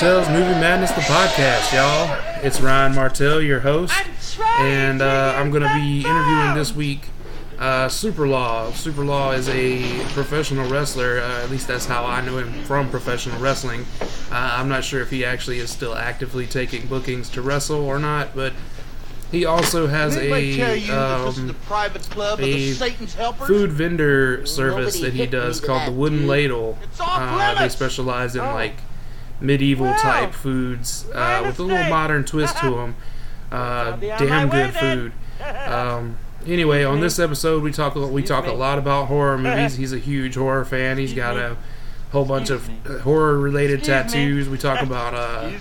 welcome to Martell's Movie Madness, the podcast, y'all. It's Ryan Martell, your host, and uh, I'm going to be interviewing this week uh, Super Law. Super Law is a professional wrestler. Uh, at least that's how I know him from professional wrestling. Uh, I'm not sure if he actually is still actively taking bookings to wrestle or not, but he also has a um, a food vendor service that he does called the Wooden Ladle. Uh, they specialize in like medieval type foods uh, with a little modern twist to them. Uh, damn good food. Um, anyway, on this episode, we talk we talk a lot about horror movies. He's a huge horror fan. He's got a whole bunch of horror related tattoos. We talk about uh,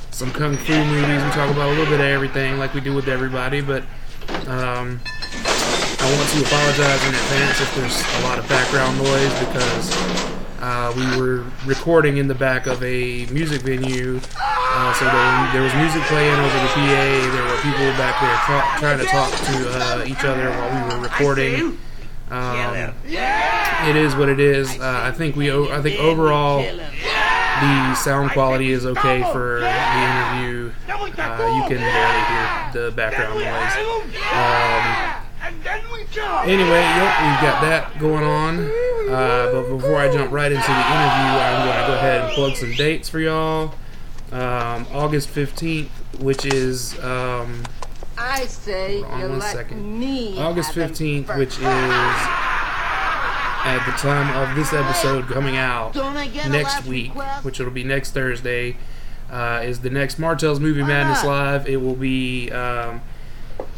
some kung fu movies. We talk about a little bit of everything, like we do with everybody. But um, I want to apologize in advance if there's a lot of background noise because uh, we were recording in the back of a music venue. Uh, so there, there, was music playing over the PA. There were people back there tra- trying to talk to uh, each other while we were recording. Um, it is what it is. Uh, I think we. I think overall the sound quality is okay for the interview. Uh, you can barely hear the background noise. Um, anyway, yep, we've got that going on. Uh, but before I jump right into the interview, I'm going to go ahead and plug some dates for y'all. Um, August 15th, which is. Um, I say you one second. August 15th, which is at the time of this episode coming out Don't I get a next week, request? which will be next Thursday, uh, is the next Martell's Movie Madness? Live. It will be, um,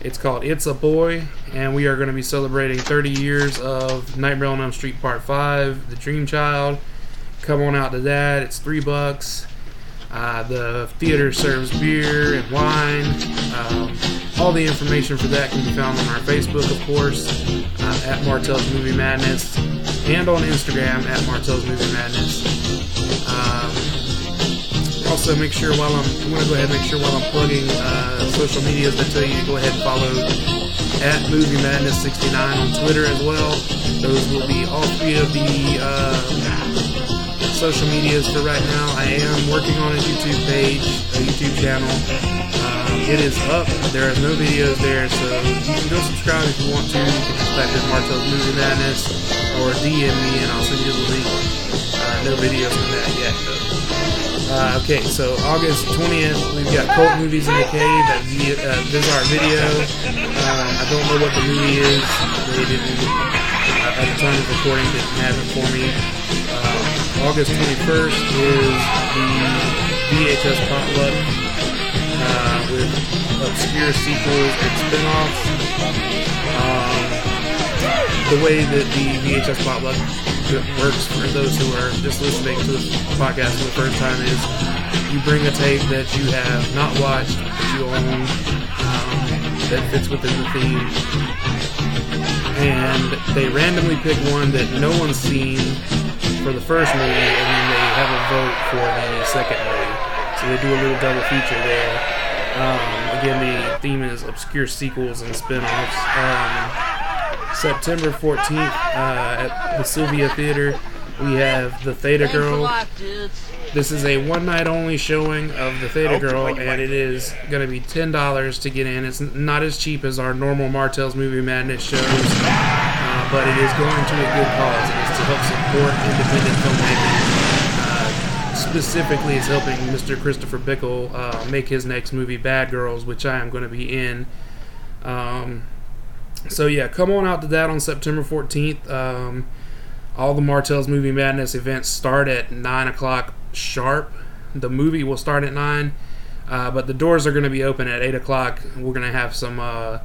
it's called It's a Boy, and we are going to be celebrating 30 years of Nightmare on Elm Street Part 5, The Dream Child. Come on out to that. It's three bucks. Uh, the theater serves beer and wine. Um, all the information for that can be found on our Facebook, of course, uh, at Martell's Movie Madness, and on Instagram at Martell's Movie Madness. Um, also, make sure while I'm, I'm going to go ahead and make sure while I'm plugging uh, social medias, I tell you to go ahead and follow at Movie Madness 69 on Twitter as well. Those will be all three of the. Uh, social medias for right now. I am working on a YouTube page, a YouTube channel. Um, it is up. There are no videos there, so you can go subscribe if you want to. You can Martell's Movie Madness or DM me and I'll send you the link. Uh, no videos on that yet. Uh, okay, so August 20th, we've got Cult Movies in the Cave at v- uh, Visart Video. Uh, I don't know what the movie is. They didn't, uh, at the time of recording, didn't have it for me. Uh, August 21st is the VHS potluck uh, with obscure sequels and spin-offs. Um, the way that the VHS potluck works for those who are just listening to the podcast for the first time is you bring a tape that you have not watched, that you own, um, that fits within the theme, and they randomly pick one that no one's seen for the first movie, and then they have a vote for the second movie. So they do a little double feature there. Um, again, the theme is obscure sequels and spin-offs. Um, September 14th uh, at the Sylvia Theater, we have The Theta Girl. This is a one night only showing of the Theta Girl, and it is going to be ten dollars to get in. It's not as cheap as our normal Martell's Movie Madness shows, uh, but it is going to a good cause. It is to help support independent filmmaking. Uh, specifically, it's helping Mr. Christopher Bickel uh, make his next movie, Bad Girls, which I am going to be in. Um, so yeah, come on out to that on September 14th. Um, all the Martell's Movie Madness events start at 9 o'clock sharp. The movie will start at 9, uh, but the doors are going to be open at 8 o'clock. We're going to have some uh,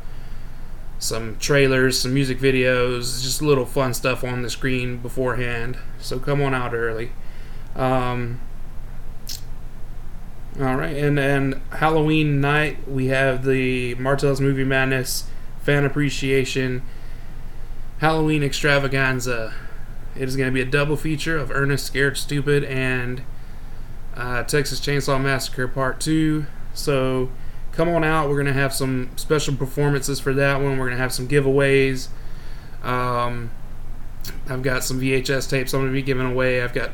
some trailers, some music videos, just little fun stuff on the screen beforehand. So come on out early. Um, all right, and then Halloween night we have the Martell's Movie Madness Fan Appreciation Halloween Extravaganza. It is going to be a double feature of Ernest Scared Stupid and uh, Texas Chainsaw Massacre Part 2. So come on out. We're going to have some special performances for that one. We're going to have some giveaways. Um, I've got some VHS tapes I'm going to be giving away. I've got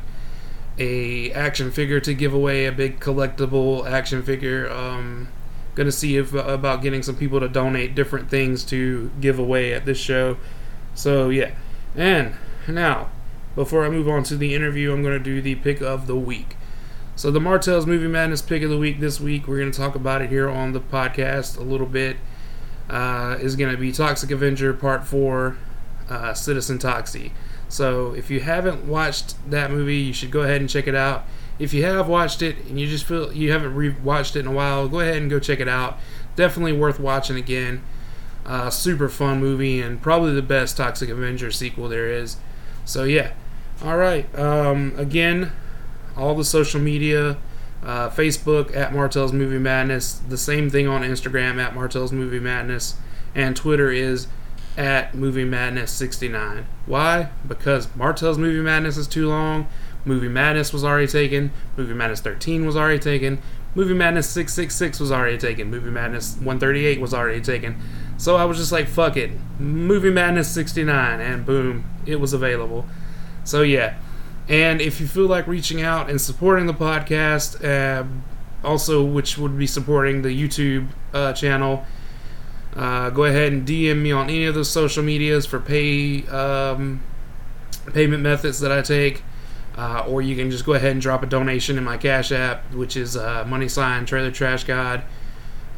a action figure to give away, a big collectible action figure. Um, gonna see if about getting some people to donate different things to give away at this show. So yeah, and now before I move on to the interview, I'm gonna do the pick of the week. So the Martell's Movie Madness pick of the week this week, we're gonna talk about it here on the podcast a little bit. Uh, is gonna be Toxic Avenger Part Four, uh, Citizen Toxie. So if you haven't watched that movie, you should go ahead and check it out. If you have watched it and you just feel you haven't re-watched it in a while, go ahead and go check it out. Definitely worth watching again. Uh, super fun movie and probably the best Toxic Avenger sequel there is. So yeah, all right. Um, again, all the social media, uh, Facebook at Martell's Movie Madness, the same thing on Instagram at Martell's Movie Madness, and Twitter is at Movie Madness 69. Why? Because Martell's Movie Madness is too long. Movie Madness was already taken. Movie Madness 13 was already taken. Movie Madness 666 was already taken. Movie Madness 138 was already taken. So I was just like, fuck it. Movie Madness 69, and boom, it was available. So yeah. And if you feel like reaching out and supporting the podcast, uh, also which would be supporting the YouTube uh, channel, uh, go ahead and DM me on any of those social medias for pay um, payment methods that I take. Uh, or you can just go ahead and drop a donation in my Cash App, which is uh, money sign trailer trash god,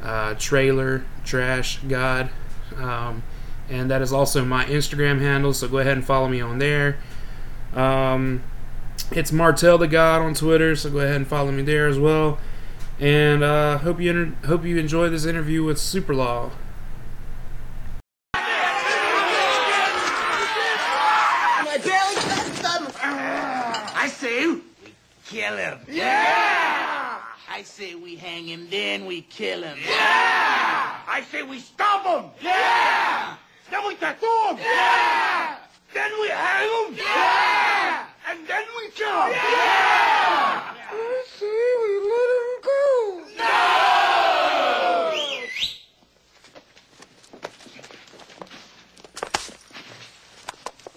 uh, trailer trash god, um, and that is also my Instagram handle. So go ahead and follow me on there. Um, it's Martell the God on Twitter, so go ahead and follow me there as well. And uh, hope you hope you enjoy this interview with Superlaw. My belly them. I say we kill him. Yeah! I say we hang him, then we kill him. Yeah! I say we stomp him. Yeah! Then we tattoo him. Yeah! Then we hang him. Yeah! And then we kill him. Yeah! I say we let him go. No!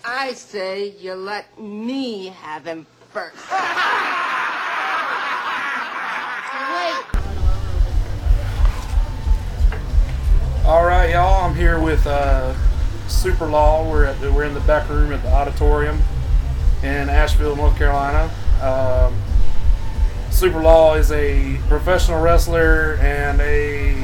I say you let me have him first. here with uh, Superlaw. We're at the, we're in the back room at the Odditorium in Asheville, North Carolina. Um, Superlaw is a professional wrestler and a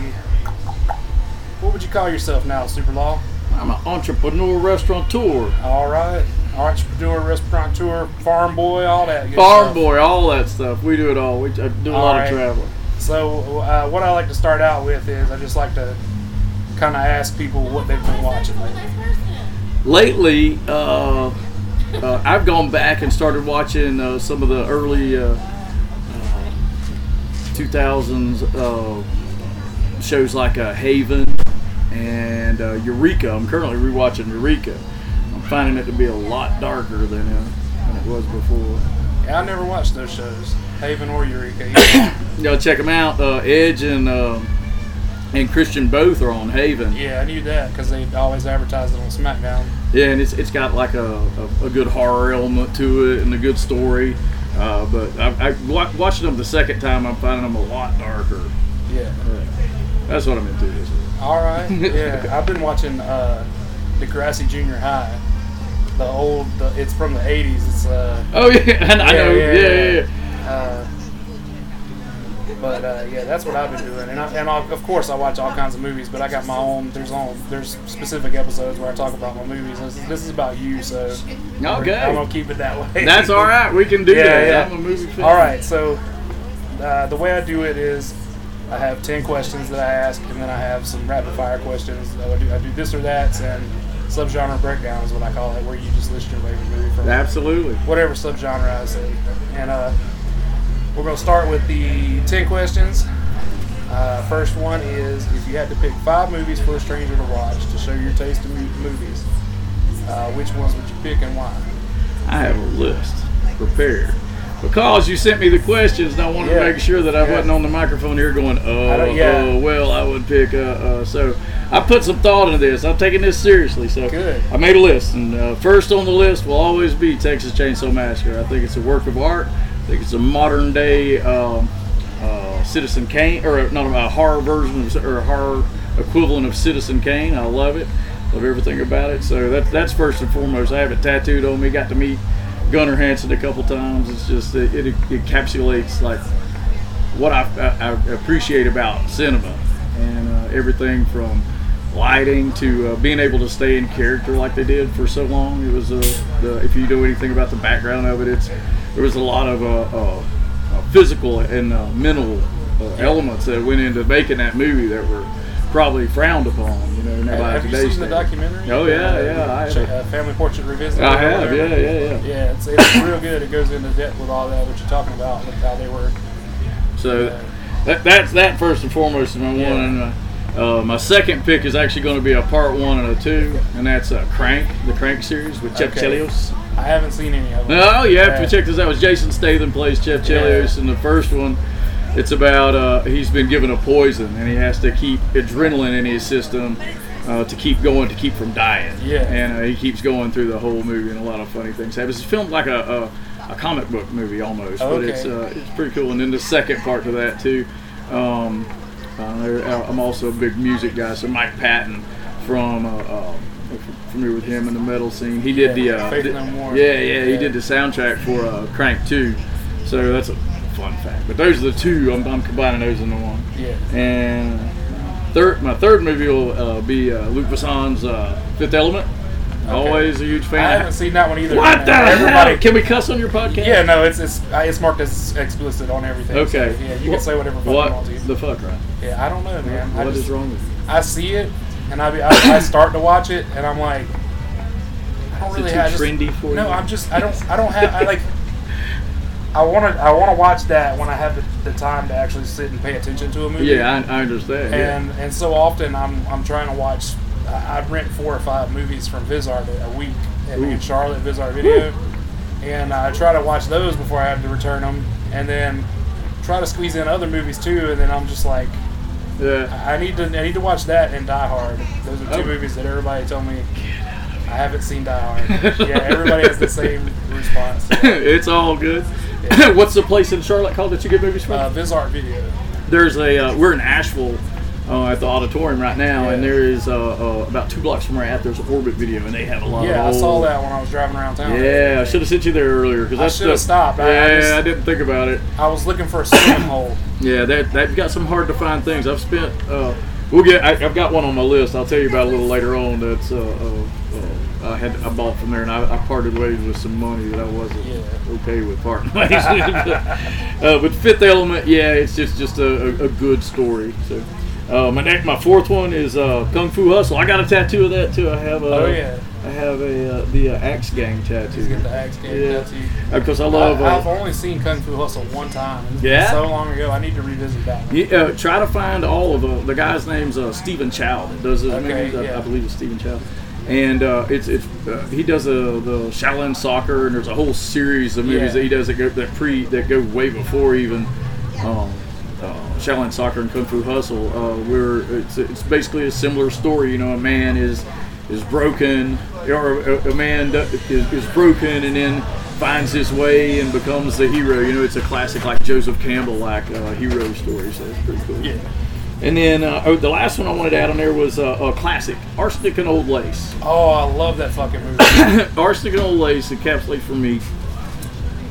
what would you call yourself now, Super Law? I'm an entrepreneur restaurateur, All right, entrepreneur, restaurateur, farm boy, all that. farm stuff. boy, all that stuff. We do it all. We do a All lot right. of traveling. So, uh, what I like to start out with is I just like to kind of ask people what they've been watching lately. Lately, uh, uh, I've gone back and started watching uh, some of the early uh, uh, 2000s uh, shows like uh, Haven and uh, Eureka. I'm currently rewatching Eureka. I'm finding it to be a lot darker than, uh, than it was before. Yeah, I never watched those shows, Haven or Eureka. know, check them out. Uh, Edge and uh, and Christian both are on Haven. yeah, I knew that because they always advertised it on SmackDown. Yeah, and it's it's got like a, a, a good horror element to it and a good story. Uh, but I, I watching them the second time, I'm finding them a lot darker. Yeah. That's what I'm into. This week. All right. Yeah, I've been watching uh, Degrassi Junior High. The old, the, it's from the '80s. It's uh, Oh yeah, and I know. Yeah, yeah, yeah. Uh, but uh, yeah, that's what I've been doing, and I, and I, of course I watch all kinds of movies. But I got my own. There's on there's specific episodes where I talk about my movies. This is, this is about you, so okay. I'm gonna keep it that way. that's all right. We can do Yeah, that. yeah. I'm a movie fan. All right, so uh, the way I do it is I have 10 questions that I ask, and then I have some rapid fire questions. I do, I do this or that, and subgenre breakdown is what I call it, where you just list your favorite movie from Absolutely. whatever subgenre I say. And uh, we're going to start with the 10 questions. Uh, first one is if you had to pick five movies for a stranger to watch to show your taste in movies, uh, which ones would you pick and why? I have a list prepared. Because you sent me the questions, and I wanted Yeah. to make sure that I Yeah. wasn't on the microphone here going, oh, yeah. oh, well, I would pick, uh, uh, so I put some thought into this. I'm taking this seriously. So Good. I made a list, and uh, first on the list will always be Texas Chainsaw Massacre. I think it's a work of art. Think it's a modern day um, uh, Citizen Kane, or not a horror version of, or a horror equivalent of Citizen Kane. I love it. Love everything about it. So that's that's first and foremost. I have it tattooed on me. Got to meet Gunnar Hansen a couple times. It's just it, it encapsulates like what I, I, I appreciate about cinema and uh, everything from lighting to uh, being able to stay in character like they did for so long. It was uh, the, if you know anything about the background of it, it's there was a lot of uh, uh, uh physical and uh, mental elements that went into making that movie that were probably frowned upon. You know, have you seen the documentary? Oh yeah, yeah. I have. Family Portrait Revisited. I have. Yeah, yeah, yeah. Yeah, it's, it's real good. It goes into depth with all that what you're talking about, with how they were. So that, that's that first and foremost is my yeah. one. Uh, my second pick is actually going to be a part one and a two, and that's uh, Crank, the Crank series with Chev okay. Chelios. I haven't seen any of them. No, you have yeah. to check this out. Was Jason Statham plays Chev Chelios yeah. in the first one. It's about uh, he's been given a poison and he has to keep adrenaline in his system uh, to keep going to keep from dying. Yeah. And uh, he keeps going through the whole movie and a lot of funny things happen. It's filmed like a, a, a comic book movie almost, but it's uh, it's pretty cool. And then the second part to that too. Um, uh, I'm also a big music guy, so Mike Patton from uh, uh, familiar with him in the metal scene. He did the, uh, no yeah, yeah, he did the soundtrack for uh, Crank 2. So that's a fun fact. But those are the two. I'm, I'm combining those into one. Yeah. And third, my third movie will uh, be uh, Luc Besson's uh, Fifth Element. Okay. Always a huge fan. I haven't seen that one either. What the Everybody, hell? Can we cuss on your podcast? Yeah, no, it's it's it's marked as explicit on everything. Okay. So, yeah, you can say whatever what you want to. The fuck, right? Yeah, I don't know, man. What I just, is wrong with you? I see it, and I, be, I, I start to watch it, and I'm like, I don't is really it too have trendy just, for you. No, I'm just I don't I don't have I like. I want to I want to watch that when I have the, the, time to actually sit and pay attention to a movie. Yeah, I, I understand. And yeah. and so often I'm I'm trying to watch. I rent four or five movies from Visart a week and in Charlotte Visart Video, and I try to watch those before I have to return them, and then try to squeeze in other movies too. And then I'm just like, yeah, I need to I need to watch that and Die Hard. Those are two oh. movies that everybody told me I haven't seen Die Hard. yeah, everybody has the same response. So. it's all good. Yeah. What's the place in Charlotte called that you get movies from? Uh, Visart Video. There's a uh, we're in Asheville uh, at the Odditorium right now, yeah. and there is uh, uh, about two blocks from where at. There's an Orbit video, and they have a lot. Yeah, of I saw that when I was driving around town. Yeah, I should have sent you there earlier because I should have stopped. Yeah, I, I, just, I, didn't think about it. I was looking for a swim hole. Yeah, that they've got some hard to find things. I've spent. Uh, we'll get. I, have got one on my list. I'll tell you about a little later on. That's uh, uh, I had I bought from there, and I, I, parted ways with some money that I wasn't yeah. okay with parting ways with. but, but Fifth Element, yeah, it's just just a, a, a good story. So. Uh, my next, my fourth one is uh, Kung Fu Hustle. I got a tattoo of that too. I have a, oh yeah. I have a uh, the uh, Axe Gang tattoo. He's got the Axe Gang yeah. tattoo. Because I love. I, have uh, only seen Kung Fu Hustle one time. It's yeah. so long ago. I need to revisit that. One. Yeah, uh, try to find all of them. The guy's name's uh, Stephen Chow. That does his okay, yeah. I, I, believe it's Stephen Chow. And uh, it's it's uh, he does a, the Shaolin soccer and there's a whole series of movies Yeah. that he does that go that pre that go way before even um, uh, Shaolin Soccer and Kung Fu Hustle, uh, where it's, it's basically a similar story. You know, a man is is broken, or a, a man is, is broken, and then finds his way and becomes the hero. You know, it's a classic like Joseph Campbell like uh, hero story. So it's pretty cool. Yeah. And then uh, oh, the last one I wanted to add on there was uh, a classic, Arsenic and Old Lace. Oh, I love that fucking movie. Arsenic and Old Lace encapsulates for me.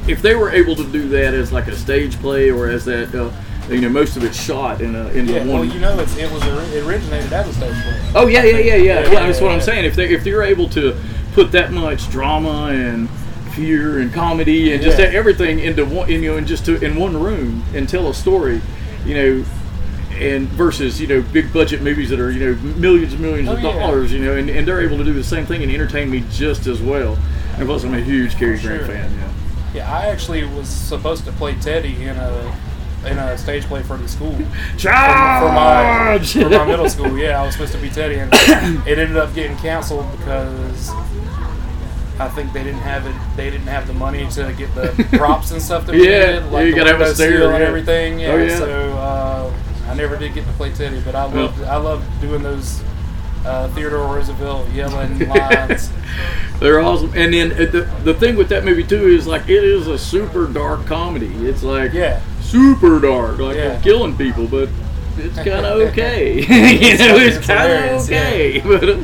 If they were able to do that as like a stage play or as that, uh, you know, most of it's shot in a in yeah, one. well, you know, it's, it was it originated as a stage play. Oh yeah, yeah, yeah, yeah. Yeah, yeah, yeah, that's what. I'm saying. If they if they're able to put that much drama and fear and comedy and just everything into one, you know, and just to in one room and tell a story, you know, and versus you know big budget movies that are you know millions and millions Oh, of dollars, you know, and, and they're able to do the same thing and entertain me just as well. And plus, I'm a huge Cary Grant Sure. fan. Yeah. Yeah, I actually was supposed to play Teddy in a in a stage play for the school. for, for my for my middle school. Yeah, I was supposed to be Teddy, and it ended up getting canceled because I think they didn't have it. They didn't have the money to get the props and stuff that we Yeah, did, like you the gotta have a stair, seal and everything. Yeah, Oh, yeah. so uh, I never did get to play Teddy, but I loved I loved doing those uh, Theodore Roosevelt yelling lines. They're awesome. And then uh, the, the thing with that movie too is like it is a super dark comedy. It's like Yeah. super dark, like Yeah. killing people, but it's kind of okay. you know, it's, kind of okay. But uh,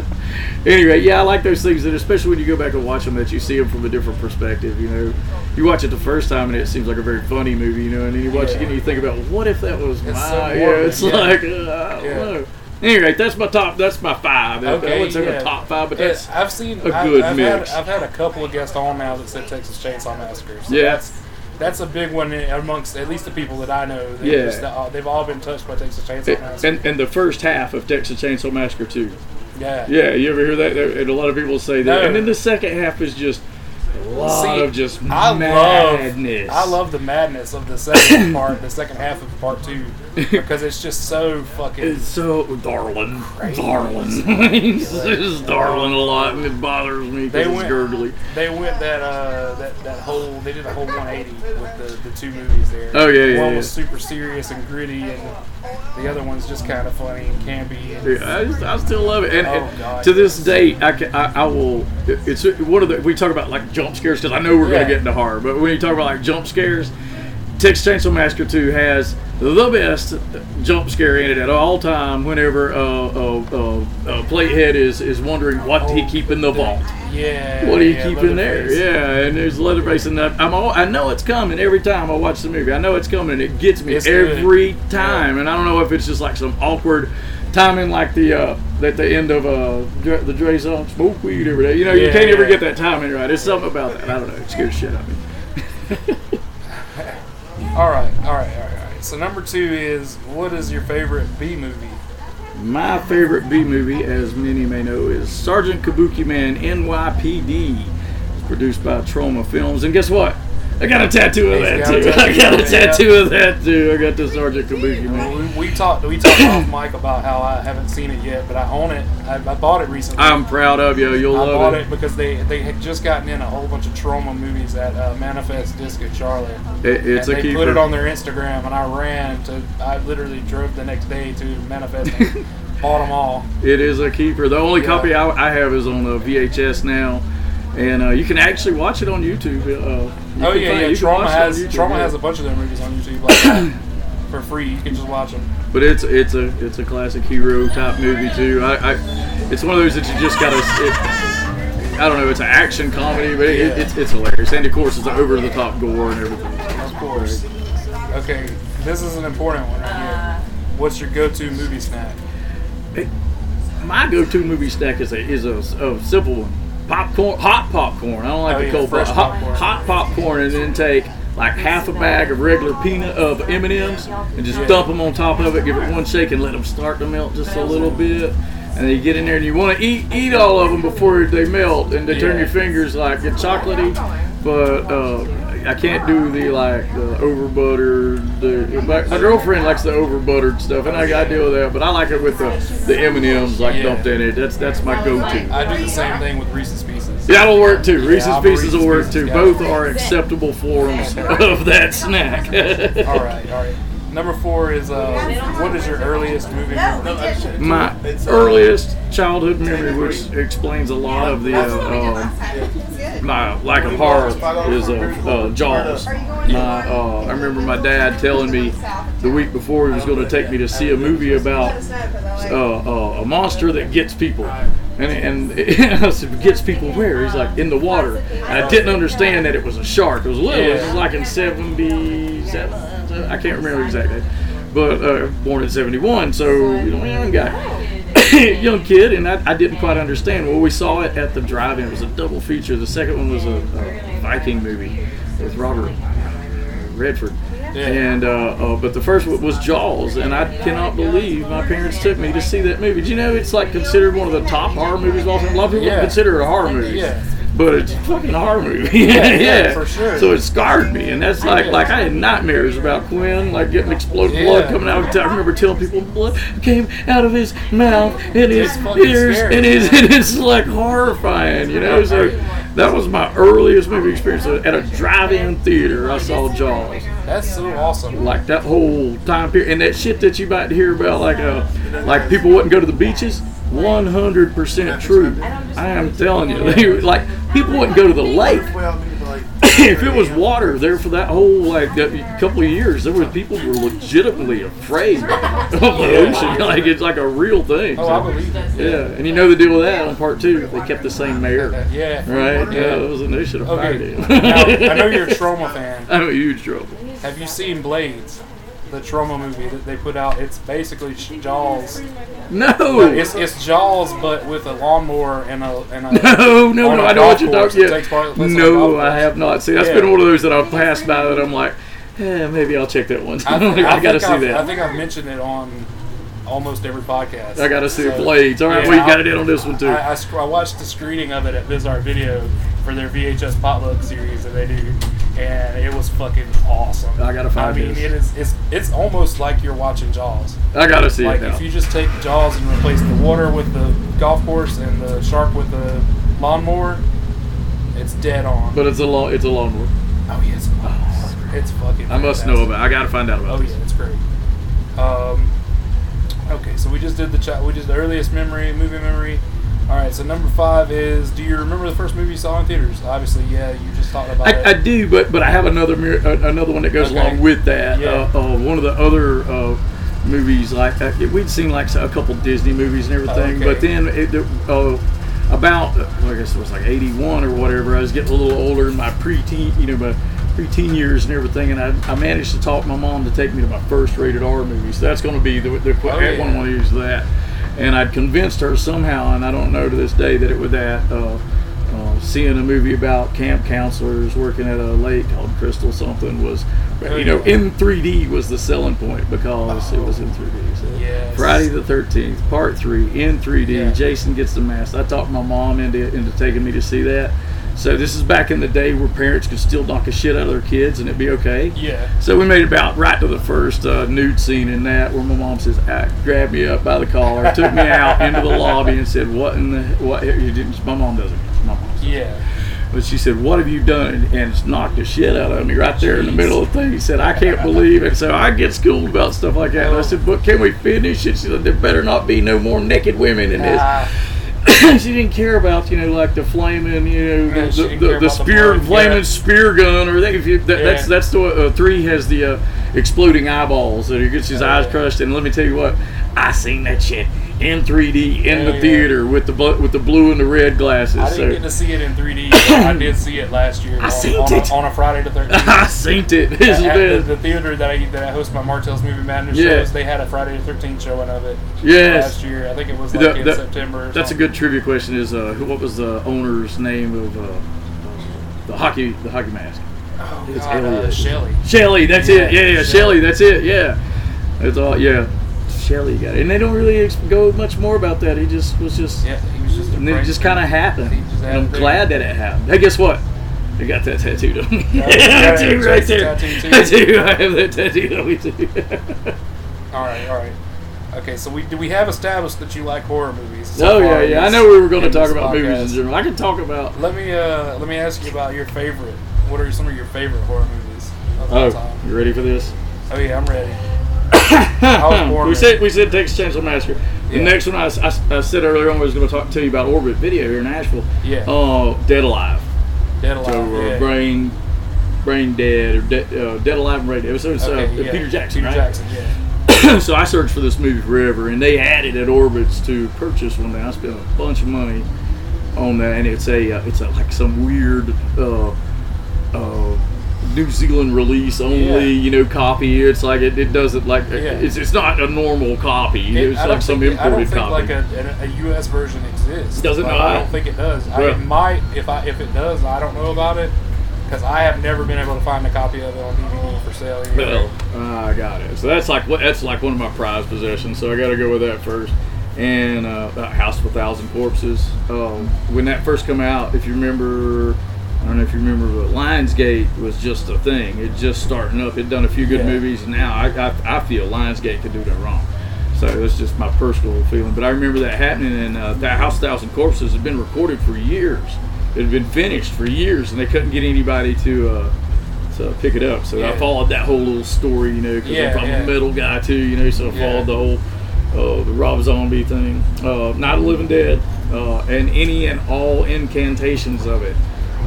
anyway, yeah, I like those things that, especially when you go back and watch them, that you see them from a different perspective. You know, you watch it the first time and it seems like a very funny movie, you know, and then you watch it again and you think about what if that was It's my? so yeah, it's yeah. like uh, I don't Yeah. Know. Anyway, that's my top. That's my five. I Okay, wouldn't say yeah. my top five, but that's Yeah, I've seen a I've, good I've mix. Had, I've had a couple of guests on now that said Texas Chainsaw Massacre. So Yeah. that's that's a big one amongst at least the people that I know. They Yeah. just, uh, they've all been touched by Texas Chainsaw Massacre. and, and the first half of Texas Chainsaw Massacre 2. yeah. Yeah, you ever hear that? And a lot of people say that. No. And then the second half is just a lot See, of just I madness. love I love the madness of the second part, the second half of part two, because it's just so fucking. It's so darling, darling. it's just darling a lot, and it bothers me because it's gurgly. They went that uh that, that whole they did a whole 180 with the, the two movies there. Oh, yeah, yeah, One yeah. was super serious and gritty, and the other one's just kind of funny and campy. And, Yeah, I, just, I still love it, and, Oh, and God, to this day, I, can, I, I will. It's one of the we talk about like jump scares because I know we're Yeah. gonna get into horror, but when you talk about like jump scares, Texas Chainsaw Massacre Two has the best jump scare in it at all time. Whenever uh, uh, uh, uh, Platehead is is wondering what he keep in the vault. yeah. What do you yeah, keep in there? Leatherface. Yeah, and there's Leatherface, and I'm all, I know it's coming every time I watch the movie. I know it's coming, and it gets me It's good. every time. And I don't know if it's just like some awkward timing, like the uh, at the end of uh, the Dre song, "Smoke Weed Every Day." You know, you can't ever get that timing right. It's something about that. I don't know. It scares shit out of me. All right, all right, all right, all right. So number two is what is your favorite B movie? My favorite B movie, as many may know, is Sergeant Kabuki Man NYPD. It's produced by Troma Films, and guess what? I got a tattoo of that too. I got a of it, yeah. tattoo of that too. I got the Sergeant Kabuki Man. We, we talked we talked off mic about how I haven't seen it yet, but I own it. I, I bought it recently. I'm proud of you. You'll I love bought it. it because they they had just gotten in a whole bunch of Troma movies at uh, Manifest Disco Charlotte. It- it's and a they keeper. put it on their Instagram, and I ran to. I literally drove the next day to Manifest and bought them all. It is a keeper. The only Yeah. copy I, I have is on a VHS now, and uh, you can actually watch it on YouTube. Uh, you Oh yeah, find- yeah. you Troma it has YouTube, Troma yeah. has a bunch of their movies on YouTube like that for free. You can just watch them. But it's it's a it's a classic hero type movie too. I, I it's one of those that you just gotta. It, I don't know. It's an action comedy, but it, Yeah. it's it's hilarious, and of course it's over the top gore and everything. Of course. Okay, this is an important one right here. What's your go-to movie snack? My go-to movie snack is a is a, a simple one. Popcorn, hot popcorn. I don't like Oh, the yeah, cold fresh pop. Hot, popcorn. hot popcorn, and then take like half a bag of regular peanut of M and M's, and just Yeah. dump them on top of it. Give it one shake and let them start to melt just a little bit. And then you get in there and you want to eat eat all of them before they melt, and they turn your fingers like get chocolatey. But uh, I can't do the like the over buttered. The my, my girlfriend likes the over buttered stuff, and I got to deal with that. But I like it with the the M and M's like Yeah. dumped in it. That's that's my go-to. I do the same thing with Reese's Pieces. Yeah, That'll work too. Reese's I'm a Pieces will work Pieces too. guy. Both are acceptable forms of that snack. All right, all right. Number four is uh, what is your earliest movie memory? My earliest childhood memory, which explains a lot of the uh, um, my lack of horror, is uh, uh, Jaws. My, uh, I remember my dad telling me the week before he was going to take me to see a movie about uh, uh, a monster that gets people. And, and I said, gets people where? He's like, in the water. And I didn't understand that it was a shark. It was little. It was like in 77. I can't remember exactly. But uh, born in 71, so you know, young guy. young kid, and I, I didn't quite understand. Well, we saw it at the drive-in. It was a double feature. The second one was a, a Viking movie with Robert Redford. And uh, uh, but the first one was Jaws, and I cannot believe my parents took me to see that movie. Do you know it's like considered one of the top horror movies of all time? A lot of people Yeah. consider it a horror movie. Yeah. But it's a fucking horror movie. Yeah, yeah, yeah, for sure. So it scarred me, and that's like like I had nightmares about Quinn, like getting exploded blood coming out. I remember telling people blood came out of his mouth and his ears, scary, and it's, man. and it's like horrifying, you know. So that was my earliest movie experience at a drive-in theater. I saw Jaws. That's so awesome. like that whole time period and that shit that you might hear about like uh like people wouldn't go to the beaches 100% true i am telling you They were- like people wouldn't go to the lake if it was water there for that whole like that couple of years there were people were legitimately afraid of the ocean like it's like a real thing Oh, I So, believe that. yeah and you know the deal with that on part two they kept the same mayor Yeah. right yeah it was a they should Okay. Now, I know you're a Troma fan. i'm a huge Troma. Have you seen Blades? The Troma movie that they put out. It's basically Jaws. no It's, it's Jaws, but with a lawnmower and a and a. No, no, no. I know what you're talking about. takes part- place on a No, I have not seen. That's Yeah. been one of those that I've passed by that I'm like, eh, maybe I'll check that one. I, think- gotta see I've- that. I think I've mentioned it on almost every podcast. I gotta see So, Blades. All right, yeah, well, you I- got it in on this one too. I, I, I watched the screening of it at Visart Video for their VHS potluck series that they do, and it was fucking awesome. I gotta find I mean, this. it is. It's it's almost like you're watching Jaws. I gotta see Like it now. if you just take Jaws and replace the water with the golf course and the shark with the lawnmower, it's dead on. but it's a long, it's a long one. oh yeah, it's, it's fucking. I must fantastic. know about. I gotta find out about Oh this. yeah, it's great. Um, okay, so we just did the chat. We did the earliest memory, movie memory. All right, so number five is: Do you remember the first movie you saw in theaters? Obviously, yeah. You just talked about it. I, I do, but but I have another mir- uh, another one that goes Okay. along with that. Yeah. Uh, uh, one of the other uh, movies, like uh, we'd seen like a couple Disney movies and everything, Okay. but then it, uh, about uh, I guess it was like '81 or whatever. I was getting a little older in my preteen, you know, my preteen years and everything, and I, I managed to talk my mom to take me to my first rated R movie. So that's going to be the, the Oh, I yeah. want to use that. And I'd convinced her somehow, and I don't know to this day that it was that. Uh, uh, seeing a movie about camp counselors working at a lake called Crystal something was, Oh, you know, yeah. in 3D was the selling point because it was in 3D. So Yes. Friday the 13th, part three, in 3D. Yeah. Jason gets the mask. I talked my mom into into taking me to see that. So this is back in the day where parents could still knock a shit out of their kids and it'd be okay. Yeah. So we made it about right to the first uh, nude scene in that, where my mom says, ah, grabbed me up by the collar, took me out into the lobby, and said, "What in the what?" You didn't. My mom doesn't. My mom. Yeah. but she said, "What have you done?" And it's knocked the shit out of me right there in the middle of the thing. He said, "I can't believe it." So I get schooled about stuff like that. And I said, "But can we finish it?" She said, "There better not be no more naked women in this." Ah, she didn't care about you know like the flaming you know Yeah, the, the, the, the spear flaming yeah. spear gun or if you, that, that's Yeah. that's the uh, three has the uh, exploding eyeballs that he gets his Oh, eyes crushed. And let me tell you what I seen that shit in 3D in the yeah. theater with the with the blue and the red glasses I so didn't get to see it in 3D. But I did see it last year I on, seen on, it. A, on a Friday the 13th. I seen it is At the, the theater that I that I host my Martell's Movie Madness Yeah. shows, they had a Friday the 13th showing of it Yes. last year. I think it was like in the- September. Or That's a good trivia question. Is uh, what was the owner's name of uh, the hockey the hockey mask? Oh, it's God, uh. Shelley. Shelly, that's it. Yeah, Yeah, yeah, Shelly, that's it. Yeah, that's all. Yeah, Shelly got it, and they don't really ex- go much more about that. He just was just, Yeah, he was just. and it just kind of happened. And I'm glad that it happened. Hey, guess what? I got that tattooed on me. Yeah, tattoo yeah, right there. tattoo too. Tattoo. I have that tattooed on me too. All right, all right. Okay, so we do we have established that you like horror movies? so oh yeah, yeah. I know we were going to talk about movies in general. I can talk about. Let me uh let me ask you about your favorite. What are some of your favorite horror movies of all Oh, time? you ready for this? Oh yeah, I'm ready. Was we said we said Texas Chainsaw Massacre. The Yeah. next one I, I, I said earlier on I was going to talk to you about Orbit Video here in Asheville. Yeah. Oh, Dead Alive. Dead Alive. So, uh, yeah. brain, brain dead or de- uh, dead alive and brain dead. So it's uh, Okay, yeah. Peter Jackson, Peter right? Jackson, yeah. so I searched for this movie forever, and they had it at Orbits to purchase one day. I spent a bunch of money on that, and it's a uh, it's a, like some weird uh, uh, New Zealand release only, Yeah. you know, copy. It's like it, it doesn't like Yeah. it's it's not a normal copy. It- it's like some think, I don't imported think copy. like a, a, a U.S. version exists. Does it Like, not? I don't think it does. I, it might if I if it does. I don't know about it because I have never been able to find a copy of it on DVD for sale. either. Well, I got it. So that's like that's like one of my prized possessions. So I got to go with that first. And uh, House of a Thousand Corpses. Um, when that first come out, if you remember, I don't know if you remember, but Lionsgate was just a thing. It just starting up. It done a few good Yeah. movies, and now I, I, I feel Lionsgate could do no wrong. So it's just my personal feeling. But I remember that happening, and uh, that House of a Thousand Corpses had been recorded for years. It had been finished for years, and they couldn't get anybody to. Uh, to pick it up. So I followed that whole little story, you know, because Yeah, I'm yeah. a metal guy too, you know. So I Yeah. followed the whole uh, the Rob Zombie thing, uh, Night of Living Dead, uh, and any and all incantations of it.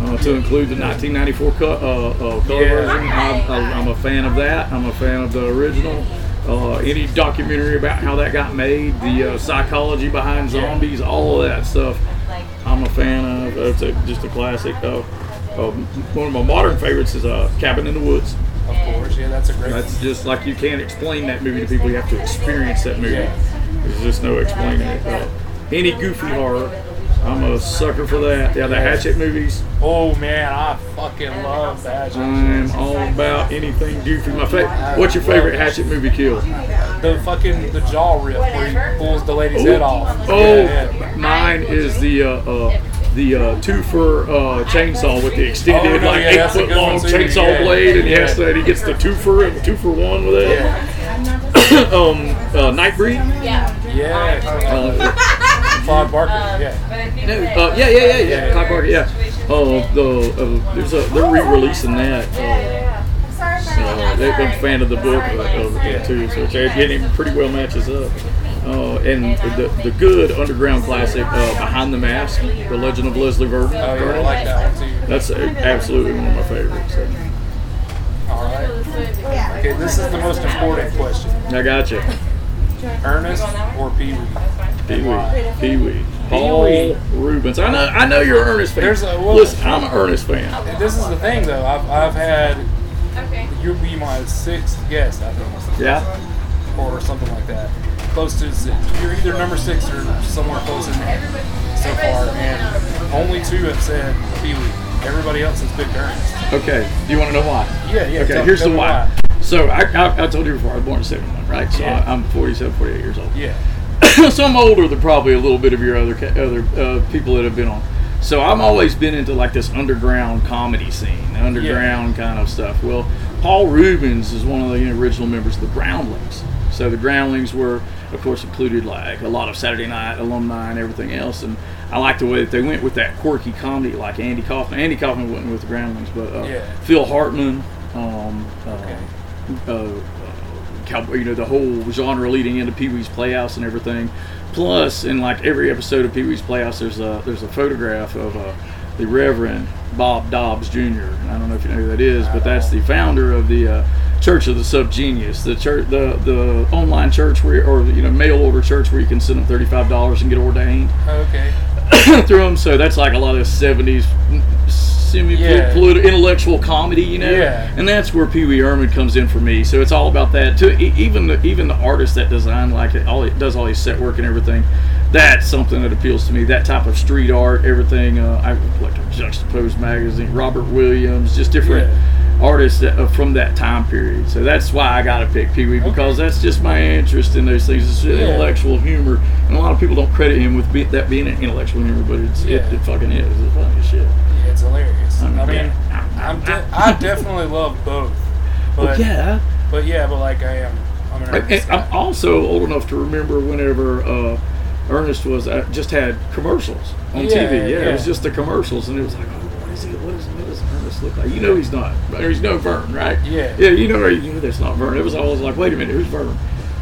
Uh, to include the 1994 co- uh, uh, color Yeah. version, I'm, I'm a fan of that. I'm a fan of the original. Uh, any documentary about how that got made, the uh, psychology behind zombies, all of that stuff, I'm a fan of. It's a, just a classic. One of my modern favorites is uh, Cabin in the Woods. Of course, yeah, that's a great. That's just like you can't explain that movie to people. You have to experience that movie. There's just no explaining it. Uh, any goofy horror, I'm a sucker for that. Yeah, the Hatchet movies. Oh man, I fucking love that. I'm all about anything goofy. My fa- What's your favorite Hatchet movie kill? The fucking the jaw rip where he pulls the lady's head off. Oh, Yeah, yeah. mine is the uh, uh, the uh, two for uh, chainsaw with the extended Oh, no, like yeah, eight foot good one long chainsaw Yeah, blade, and yeah. yes, that he gets the two for and two for one with it. Yeah. um, uh, Nightbreed. Yeah. Uh, Claude Barker. Yeah. Uh, yeah, yeah, yeah, yeah. Clive Barker, yeah. Oh, the uh, there's a they're re-releasing that. Uh, uh, they- I'm a fan of the book of, of it too, so it's getting pretty well matches up. Uh, and the the good underground classic, uh, Behind the Mask, The Legend of Leslie Vernon. Oh yeah, I like that one too. That's a, absolutely one of my favorites. So. All right. Okay, this is the most important question. I got you. Ernest or Pee Wee? Pee Wee. Pee Wee. Paul Reubens. I know. I know you're an Ernest fan. There's a- well- Listen, I'm an Ernest fan. This is the thing though. I've, I've had Okay. you'll be my sixth guest, I think, Yeah. or something like that. Close to six. You're either number six or somewhere close in there so far, and only two have said Pee Wee. Everybody else has picked Ernest. Okay. Do you want to know why? Yeah, yeah. Okay, tell- here's tell the me why. So I, I, I told you before I was born in '71, right? So Yeah. I, I'm 47, 48 years old. Yeah. so I'm older than probably a little bit of your other other uh, people that have been on. So I've always been into like this underground comedy scene, underground kind of stuff. Well, Paul Reubens is one of the original members of the Groundlings. So the Groundlings were, of course, included like a lot of Saturday Night alumni and everything else. And I like the way that they went with that quirky comedy, like Andy Kaufman. Andy Kaufman wasn't with the Groundlings, but uh, Yeah. Phil Hartman. Um, uh, Okay. uh, cowboy, you know, the whole genre leading into Pee Wee's Playhouse and everything. Plus, in like every episode of Pee Wee's Playhouse, there's a there's a photograph of uh, the Reverend Bob Dobbs Jr. I don't know if you know who that is, but that's the founder of the uh, Church of the Subgenius, the church, the the online church where, or you know, mail order church where you can send them thirty five dollars and get ordained Okay. through them. So that's like a lot of '70s semi Yeah. political intellectual comedy, you know. Yeah. And that's where Pee Wee Herman comes in for me. So it's all about that. To even the even the artist that designed like it, all it does all his set work and everything. That's something that appeals to me. That type of street art, everything. Uh, I like a Juxtapoz magazine, Robert Williams, just different artists that, uh, from that time period. So that's why I got to pick Pee Wee because that's just my interest in those things. It's Yeah. intellectual humor, and a lot of people don't credit him with be, that being an intellectual humor, but it's, it, Yeah. it fucking is. It's funny as shit. It's hilarious. I I mean. I'm de- I definitely love both. But Well, yeah. but yeah, but like I am, I'm an I'm also old enough to remember whenever uh, Ernest was uh, just had commercials on Yeah, TV. Yeah, yeah. it was just the commercials, and it was like, oh, what is he? What is what does Ernest look like? You know, he's not. He's no Vern, right? Yeah. Yeah, you know, you know that's not Vern. It was always like, wait a minute, who's Vern?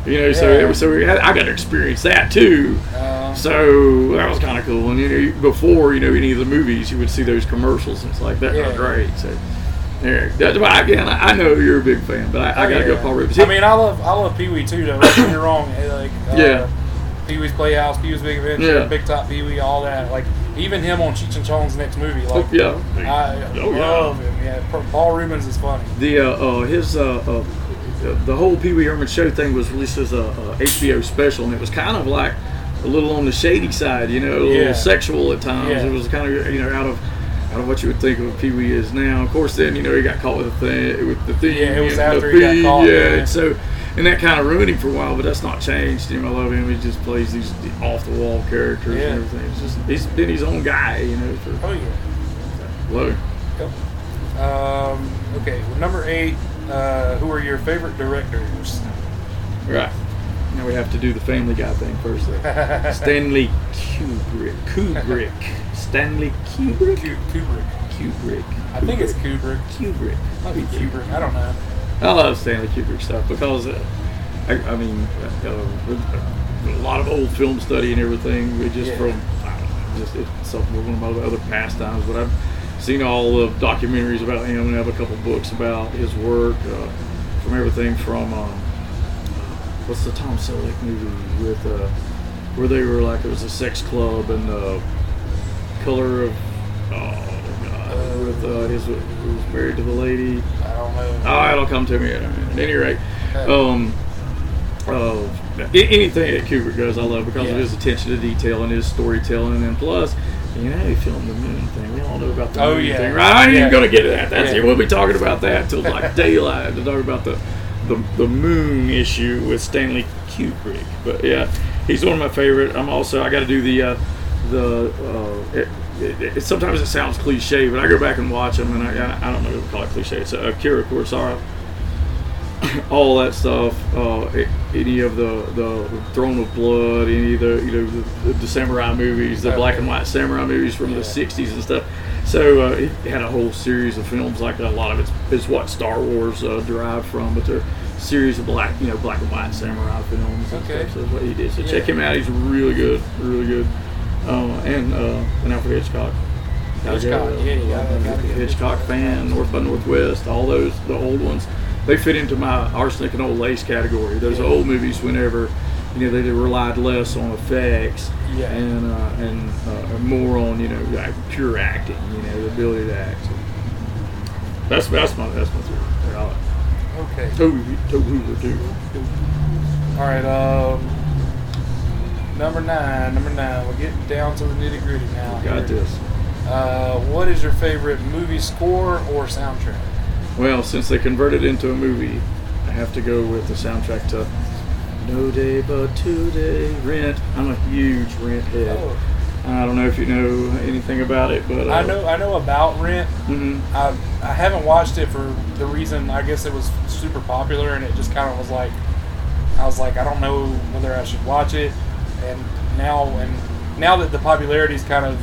You know, so Yeah. so we had, I got to experience that too. Uh, So that was kind of cool. And you know, before you know any of the movies, you would see those commercials, and it's like that Yeah. great. So there, that's why again, I, I know you're a big fan, but I, I gotta yeah. go Paul Reubens. I mean, I love I love Pee Wee too. Though, don't get me wrong. eh, Like uh, Yeah. Pee Wee's Playhouse, Pee Wee's Big Adventure, Yeah. Big Top Pee Wee, all that. Like even him on Cheech and Chong's next movie. Like Oh, yeah. I Oh, yeah. love him. Yeah, Paul Reubens is funny. the uh, uh, his uh, uh, the whole Pee Wee Herman show thing was released as a, a HBO special, and it was kind of like a little on the shady side, you know, a little Yeah. sexual at times. Yeah. It was kind of you know out of out of what you would think of Pee Wee is now. Of course, then you know he got caught with the thing with the thing. Yeah, it was after he got caught, Yeah, yeah. and so and that kind of ruined him for a while, but that's not changed. You know, I love him. He just plays these off the wall characters Yeah. and everything. It's just he's been his own guy, you know. For Oh yeah. love him. Yep. Um, okay, well, number eight. Uh, who are your favorite directors? Right. Now we have to do the Family Guy thing first. though. Stanley Kubrick. Kubrick. Stanley Kubrick. Ku- Kubrick. Kubrick. I think it's Kubrick. Kubrick. Might be Kubrick. I don't know. I love Stanley Kubrick stuff because, uh, I, I mean, uh, a lot of old film study and everything. We just Yeah. from I don't know, just it's something one of my other pastimes. But I've seen all the documentaries about him and have a couple books about his work uh, from everything from um, what's the Tom Selleck movie with uh, where they were like it was a sex club and the color of oh god with uh, his who was married to the lady. I don't know. Oh, it'll come to me at, at any rate. Um, uh, anything that Kubrick does, I love because Yeah. of his attention to detail and his storytelling, and plus, you know, filmed the moon thing. We all know about the Oh, moon yeah. thing, right? I ain't Yeah. even gonna get to that. That's Yeah. it. We'll be talking about that until like daylight to talk about the, the the moon issue with Stanley Kubrick. But yeah, he's one of my favorite. I'm also I got to do the uh, the. Uh, it, it, it, sometimes it sounds cliche, but I go back and watch them, and I, I don't know if we call it cliche. It's uh, Akira Kurosawa all that stuff. Uh, any of the, the Throne of Blood, any of the you know the, the samurai movies, the black and white samurai movies from the '60s and stuff. So uh, it had a whole series of films. Like a lot of it's is what Star Wars uh, derived from, but they're a series of black you know black and white samurai films. And Okay. stuff. So that's what he did. So Yeah. check him out. He's really good, really good. Uh, and uh, and Alfred Hitchcock. Hitchcock, yeah, you gotta- gotta get Hitchcock fan, North by Northwest, all those the old ones. They fit into my arsenic and old lace category. Those old movies, whenever you know they relied less on effects Yeah. and uh, and uh, more on you know like pure acting, you know the ability to act. That's that's my that's my theory. Like Okay. Toby Toby too. All right. Um, number nine. Number nine. We're getting down to the nitty gritty now. Got this. Uh, what is your favorite movie score or soundtrack? Well, since they converted it into a movie, I have to go with the soundtrack to No Day But Today, Rent. I'm a huge Rent head. Oh. I don't know if you know anything about it, but uh, I know. I know about Rent. hmm I I haven't watched it for the reason I guess it was super popular and it just kind of was like I was like I don't know whether I should watch it and now and now that the popularity's kind of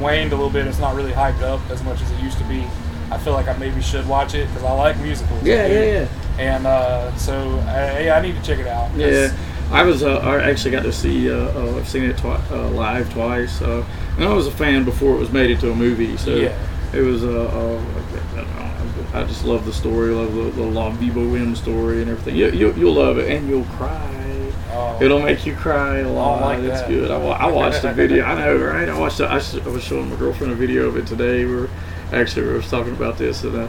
waned a little bit it's not really hyped up as much as it used to be I feel like I maybe should watch it because I like musicals Yeah, yeah, yeah. and uh, so I, yeah I need to check it out. Yeah, I was. Uh, I actually got to see. Uh, uh, I've seen it twi- uh, live twice, and I was a fan before it was made into a movie. So Yeah. it was. Uh, uh, I just love the story. Love the, the La Vie Bohème story and everything. You, you, you'll love it, and you'll cry. Oh. It'll make you cry a lot. like it's that. good. I, I watched a video. I know, right? I watched. The, I, I was showing my girlfriend a video of it today. We were actually I was talking about this, and uh,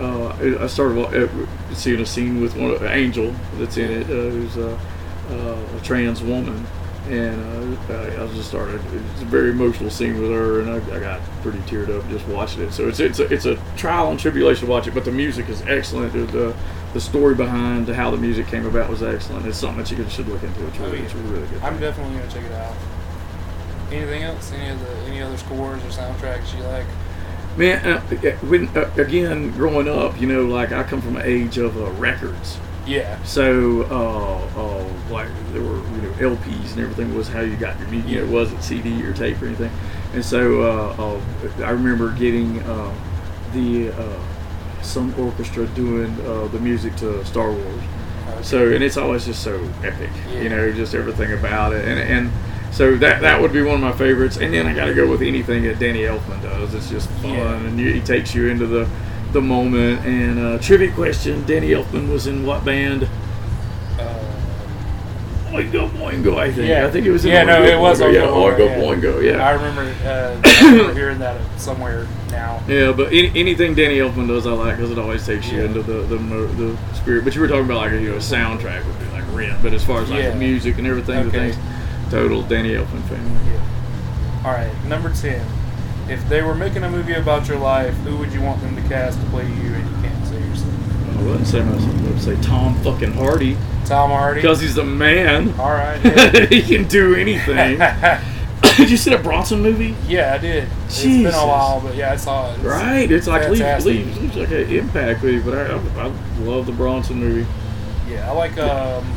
uh, I started uh, seeing a scene with one of Angel that's in it, uh, who's a, uh, a trans woman, and uh, I I just started. It's a very emotional scene with her, and I, I got pretty teared up just watching it. So it's it's a, it's a trial and tribulation to watch it, but the music is excellent. The, the the story behind how the music came about was excellent. It's something that you should look into. It's really, it's really good. I'm definitely gonna check it out anything else any of the any other scores or soundtracks you like Man, uh, when uh, again growing up, you know, like I come from an age of uh, records. yeah So, uh, uh, like there were you know LPs and everything was how you got your music. Know, it wasn't CD or tape or anything. And so uh, uh, I remember getting uh, the uh, some orchestra doing uh, the music to Star Wars. So and it's always just so epic, Yeah. you know, just everything about it, and and so that that would be one of my favorites. And then I got to go with anything that Danny Elfman does. It's just fun, Yeah. and you, he takes you into the the moment. And uh, trivia question: Danny Elfman was in what band? uh, Oingo Boingo, I think. Yeah. I think it was in Yeah, no, Oingo it was Boingo. Yeah, Oingo Oingo Boingo, Boingo. Yeah. I remember, uh, I remember hearing that somewhere now. Yeah, but any, anything Danny Elfman does, I like because it always takes you Yeah. into the, the the spirit. But you were talking about like a, you know a soundtrack would be like Rent, but as far as like Yeah. the music and everything, the things, total Danny Elfman fan. Yeah. All right, number ten. If they were making a movie about your life, who would you want them to cast to play you, and you can't say yourself? I wouldn't say myself. I would say Tom fucking Hardy Tom Hardy. because he's a man. All right. Yeah. he can do anything. did you see the Bronson movie? yeah, I did. It's been a while, but yeah, I saw it. It's- Right, it's like leaves, leaves, leaves like an impact you. But I, I, I love the Bronson movie. Yeah, I like um,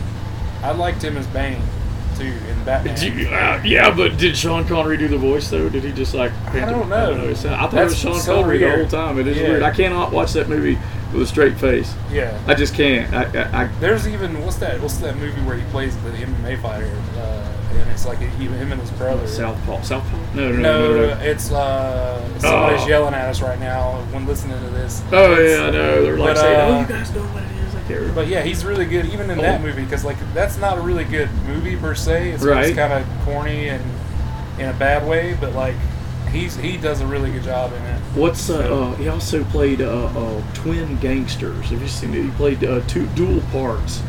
I liked him as Bane too in Batman. Did you- uh, yeah, but did Sean Connery do the voice though? Did he just like? I don't know. It sound- I thought That's it was Sean so Connery the whole time. It is Yeah. weird. I cannot watch that movie with a straight face. yeah. I just can't. I, I, I There's even what's that? What's that movie where he plays the MMA fighter? Uh, and it's like he, him and his brother. Southpaw. Southpaw. No, no, No, no, no. no. it's uh, somebody's Oh. yelling at us right now when listening to this. Oh It's- yeah, I know. They're like But, saying, uh, "Oh, you guys know what it is." But yeah, he's really good even in that movie because like that's not a really good movie per se. It's, Right. kind of corny and in a bad way, but like he's he does a really good job in it. What's uh, uh he also played uh, uh twin gangsters. Have you seen it? He played uh, two dual parts.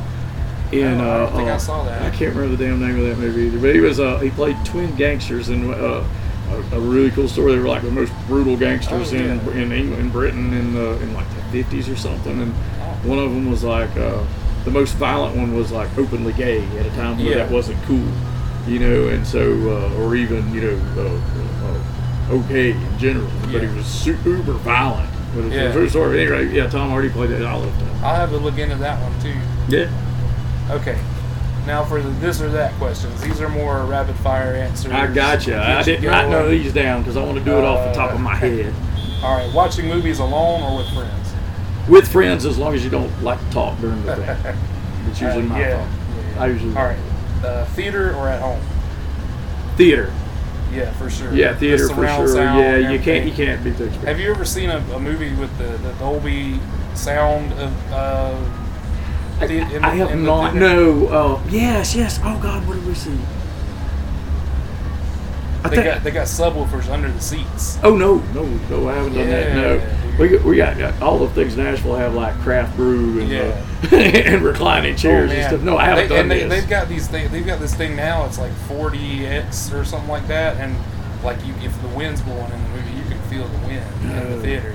In, Oh, I uh, think I uh, saw that. I can't remember the damn name of that movie either. But he was uh he played twin gangsters in uh, a, a really cool story. They were like the most brutal gangsters Oh, in yeah. in England, in Britain in the in like the fifties or something. And one of them was like uh, the most violent one was like openly gay at a time where Yeah. that wasn't cool, you know. And so uh, or even you know. Uh, uh, okay in general, but Yeah. he was super violent. But Yeah. a true story. Anyway, yeah, Tom Hardy played that. I loved it. I'll have to look into that one too. Yeah. Okay. Now for the this or that questions. These are more rapid fire answers. I got you. I Get didn't write none of going. these down because I want to do it off the top of my Uh, head. All right. Watching movies alone or with friends? With friends, as long as you don't like to talk during the day. It's usually Uh, my yeah. fault. Yeah. I usually All right. Uh, theater or at home? theater. Yeah, for sure. Yeah, The theater for sure. Yeah, you can't you can't beat the experience. Have you ever seen a, a movie with the, the Dolby sound of? Uh, I, the- I the- have the not. No. Uh, yes, yes. Oh God, what did we see? I They think. got they got subwoofers under the seats. Oh no, no, no! I haven't done that. No, Yeah, we got, we got, got all the things Nashville have like craft brew and uh, and reclining chairs Oh, and stuff. No, I haven't they, done and they, this. They've got these things. They've got this thing now. It's like 4DX or something like that, and like you, if the wind's blowing in the movie, you can feel the wind in Oh. the theater.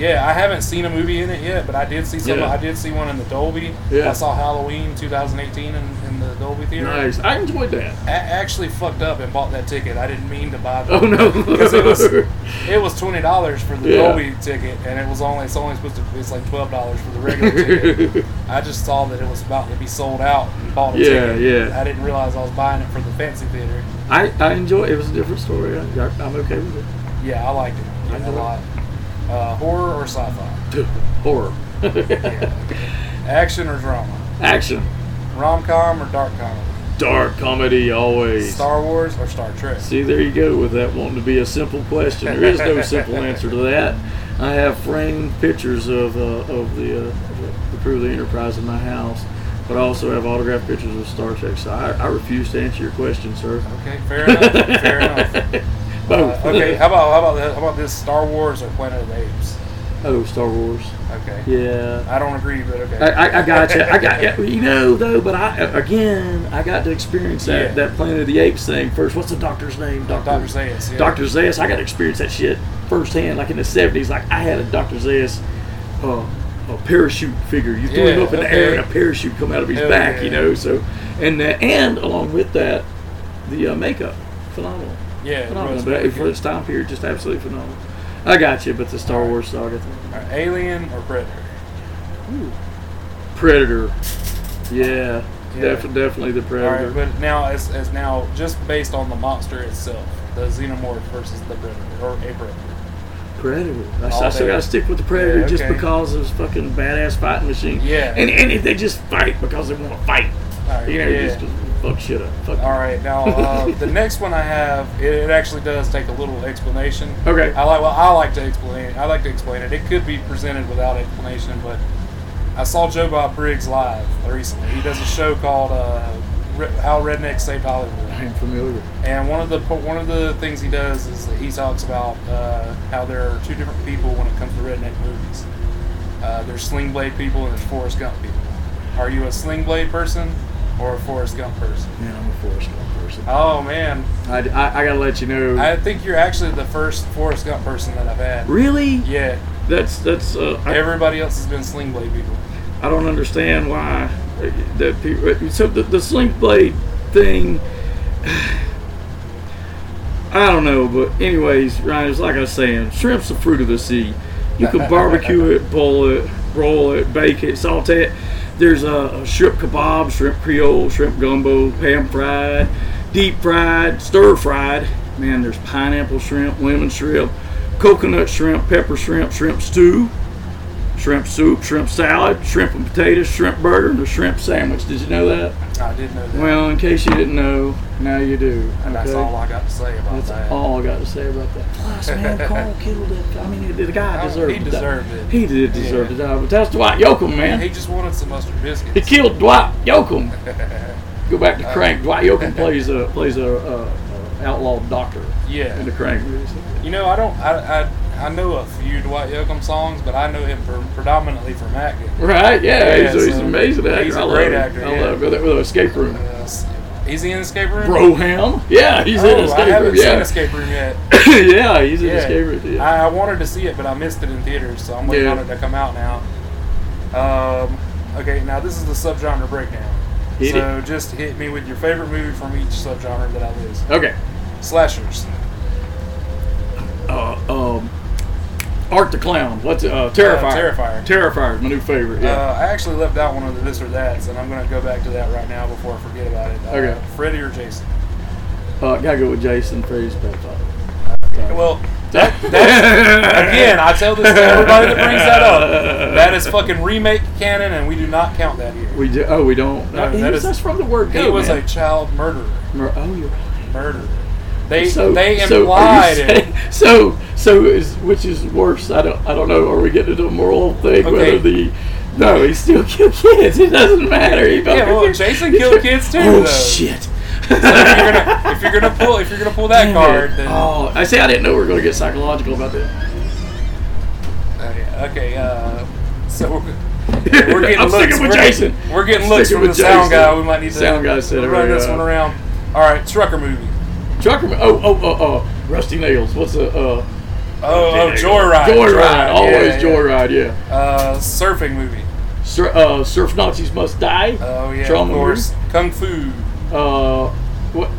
Yeah, I haven't seen a movie in it yet, but I did see some. Yeah. I did see one in the Dolby. Yeah. I saw Halloween 2018 in, in the Dolby theater. nice. I enjoyed that. I actually fucked up and bought that ticket. I didn't mean to buy the Oh no! because it was it was twenty dollars for the Yeah. Dolby ticket, and it was only it's only supposed to it's like twelve dollars for the regular ticket. I just saw that it was about to be sold out and bought a Yeah, ticket. yeah. I didn't realize I was buying it for the fancy theater. I I enjoy. It was a different story. I, I'm okay with it. Yeah, I liked it I yeah, a lot. Uh, horror or sci-fi? Horror. Action or drama? Action. Rom-com or dark comedy? Dark comedy always. Star Wars or Star Trek? See, there you go with that wanting to be a simple question. There is no simple answer to that. I have framed pictures of uh, of the uh, the crew of the Enterprise in my house, but I also have autographed pictures of Star Trek. So I, I refuse to answer your question, sir. Okay, fair enough. fair enough. Both. Uh, okay, how about how about the, how about this Star Wars or Planet of the Apes? oh, Star Wars. Okay. Yeah. I don't agree, but okay. I, I, I got you. I got you. You know though, but I again I got to experience that Yeah. that Planet of the Apes thing first. What's the doctor's name? Dr. Zaius. Yeah. Dr. Zaius, I got to experience that shit firsthand. Like in the '70s, like I had a Dr. Zaius uh, a parachute figure. You threw him up in the air and a parachute come out of his Hell back. yeah. You know, so and that, and along with that, the uh, makeup, phenomenal. Yeah, phenomenal. But for good. its time period, just absolutely phenomenal. I got you, but the Star Wars saga thing. All right, Alien or Predator? Predator. Yeah, Yeah. Def- definitely the Predator. right, but now as, as now just based on the monster itself, the xenomorph versus the predator or a predator. Predator. I, I still gotta stick with the Predator Yeah, just because of his fucking badass fighting machine. Yeah. And and if they just fight because they want to fight. Right, You know, yeah. just fuck shit up. Fuck. All right, now uh, the next one I have, it, it actually does take a little explanation. Okay. I like well, I like to explain. I like to explain it. It could be presented without explanation, but I saw Joe Bob Briggs live recently. He does a show called uh, Re- "How Rednecks Saved Hollywood." I'm familiar. And one of the one of the things he does is that he talks about uh, how there are two different people when it comes to redneck movies. Uh, there's Sling Blade people and there's Forrest Gump people. Are you a Sling Blade person or a Forrest Gump person? Man, I'm a Forrest Gump person. Oh man, I, I, I gotta let you know. I think you're actually the first Forrest Gump person that I've had. really? Yeah, That's that's. Uh, I, everybody else has been Sling Blade people. I don't understand why uh, that people. So the, the sling blade thing. I don't know, but anyways, Ryan, it's like I was saying, shrimp's the fruit of the sea. You can barbecue it, boil it, roll it, bake it, saute it. There's a, a shrimp kebab, shrimp creole, shrimp gumbo, pan fried, deep fried, stir fried. Man, there's pineapple shrimp, lemon shrimp, coconut shrimp, pepper shrimp, shrimp stew, shrimp soup, shrimp salad, shrimp and potatoes, shrimp burger, and a shrimp sandwich. Did you know that? I did know that. Well, in case you didn't know, now you do. and that's all I got to say about That's that. all I got to say about that. Plus, man, Carl killed it. I mean, the guy Oh, deserved he to die. deserved it. He did deserve Yeah. to die. But that's Dwight Yoakam, man. He just wanted some mustard biscuits. He killed Dwight Yoakam. Go back to uh, Crank. Dwight Yoakam plays a plays a, a, a outlaw doctor Yeah. in the Crank movies. You know, I don't. I, I I know a few Dwight Yoakam songs, but I know him for, predominantly from acting. Right? Yeah, Yeah, he's, he's an amazing actor. he's a great actor, I yeah. love him. With, with Escape Room. Uh, is he in Escape Room? Broham. Yeah, he's in Oh, Escape I haven't Room. seen Yeah. Escape Room yet. yeah, he's in. Escape Room. Yeah. I, I wanted to see it, but I missed it in theaters, so I'm waiting on it to come out now. Um, okay, now this is the subgenre breakdown. Hit so just hit me with your favorite movie from each subgenre that I list. okay. Slashers. Uh, um, Art the Clown. What's it? Uh, Terrifier. Terrifier. Terrifier is my new favorite. Yeah. Uh, I actually left out one of the this or that's, and I'm going to go back to that right now before I forget about it. Uh, Okay. Freddy or Jason? Uh, gotta go with Jason Freddy's Pet Well, that, again, I tell this to everybody that brings that up. That is fucking remake canon, and we do not count that here. We do, oh we don't. No, Uh, that is- that's from the word go. He was man. a child murderer. Mur- oh, you're right. Murderer. They So they so are implied it. So so is which is worse? I don't I don't know. Are we getting into a moral thing? Okay. Whether the no, he still killed kids. It doesn't matter. He Yeah, well, Jason killed kids too, Oh though. shit. So if you're gonna if you're gonna pull if you're gonna pull that Damn card, it. then Oh, I say I didn't know we were going to get psychological about that. Oh, yeah, okay. Uh, so we're, we're getting I'm looks. sticking with we're Jason. Getting, we're getting I'm looks from the with sound guy. We might need to Sound guy said run right, this uh, one around. All right, trucker movie. Trucker. Oh oh oh oh. Rusty Nails. What's a uh? Oh, oh, Joyride. Joyride. Always yeah, yeah. Joyride. Yeah. Uh, surfing movie. Sur- uh, Surf Nazis Must Die. Oh yeah, Troma of course. movie. Kung Fu. Uh, what?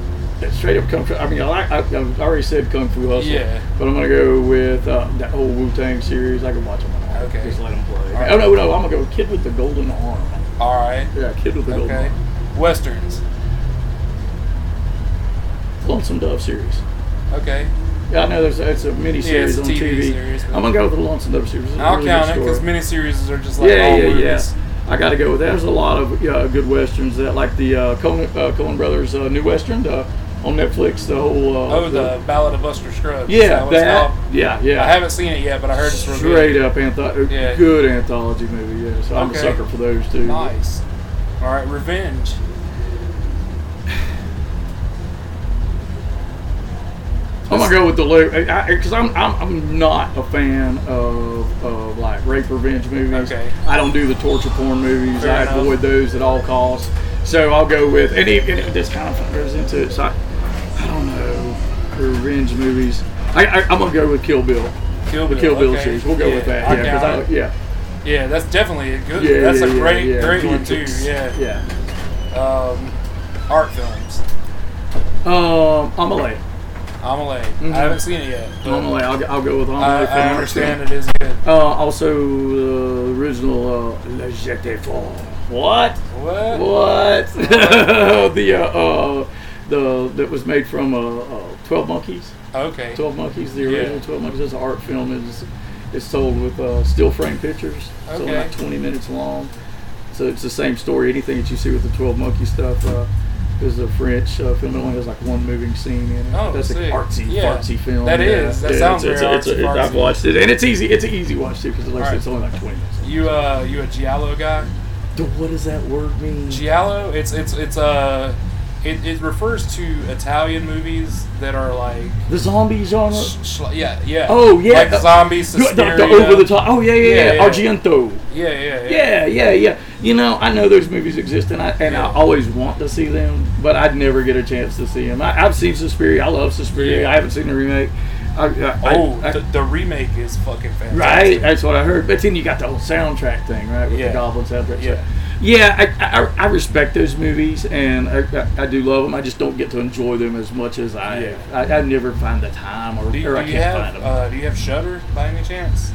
Straight up kung fu. I mean, I, like, I, I already said kung fu hustle. Yeah. But I'm gonna go with uh, that whole Wu Tang series. I can watch them all. Okay. Just let them play. All right. Oh no, no, I'm gonna go with Kid with the Golden Arm. All right. Yeah, Kid with the Golden Okay. Arm. Westerns. Lonesome Dove series. Okay. Yeah, I know there's it's a mini series a on TV TV. series, I'm gonna go with the Lonesome Dove series. It's I'll really count it because story. miniseries are just like yeah, all yeah, movies. yeah. I got to go with that. There's a lot of uh, good westerns that, like the uh, Coen, uh, Coen Brothers uh, new western uh, on Netflix. The whole uh, Oh, the Ballad of Buster Scruggs. Yeah, it's that yeah, yeah. I haven't seen it yet, but I heard it's straight good. up antho- Yeah. good anthology movie. Yeah, so I'm a sucker for those too. Nice. All right, Revenge. I'm gonna go with the Luke because I'm, I'm I'm not a fan of, of like rape revenge movies. Okay. I don't do the torture porn movies. Fair I enough. avoid those at all costs. So I'll go with and, and it- this kind of goes into it. So I, I don't know revenge movies. I, I I'm gonna go with Kill Bill. Kill The Bill. Kill Bill okay. series. We'll go Yeah, with that. I Yeah, I, yeah, Yeah, that's definitely a good. yeah, that's yeah, a great, yeah. great one too. Yeah. yeah. Um, art films. Um, Amelie. Amelie. Mhm. I haven't seen it yet. Amelie. I'll, I'll go with Amelie. I, I understand it is good. Uh, also, the original uh, La Jetée Fort. What? What? What? the uh, uh, the that was made from uh, uh, Twelve Monkeys. Okay. Twelve Monkeys. The Yeah. original Twelve Monkeys. It's an art film. It's it's told with uh, still frame pictures. It's only like twenty minutes long. So it's the same story. Anything that you see with the Twelve Monkey stuff. Is a French uh, film. It only has like one moving scene in it. Oh, That's sick. an artsy, Yeah. fartsy film. That is. That sounds it's, very it's, it's, artsy, I've watched it, and it's easy. It's an easy watch too because like I said, Alright. it's only like twenty minutes. You uh, you a giallo guy? What does that word mean? Giallo. It's it's it's uh, it, it refers to Italian movies that are like. The zombie genre. Sh- sh- yeah, yeah. Oh yeah, Like zombies, the, the over the top. Oh yeah, yeah, Yeah, yeah. yeah. Argento. Yeah, yeah, yeah. Yeah, yeah, yeah. You know, I know those movies exist, and I and Yeah. I always want to see them, but I'd never get a chance to see him. I, I've seen Suspiria. I love Suspiria. Yeah. I haven't seen the remake. I, I, Oh, I- the, the remake is fucking fantastic. right. That's what I heard. But then you got the whole soundtrack thing, right, with Yeah. the Goblin soundtrack. So, Yeah. yeah. I, I, I respect those movies, and I, I, I do love them. I just don't get to enjoy them as much as I. Yeah. I, never find the time, or, Do or I do can't find them. uh, do you have Shudder by any chance?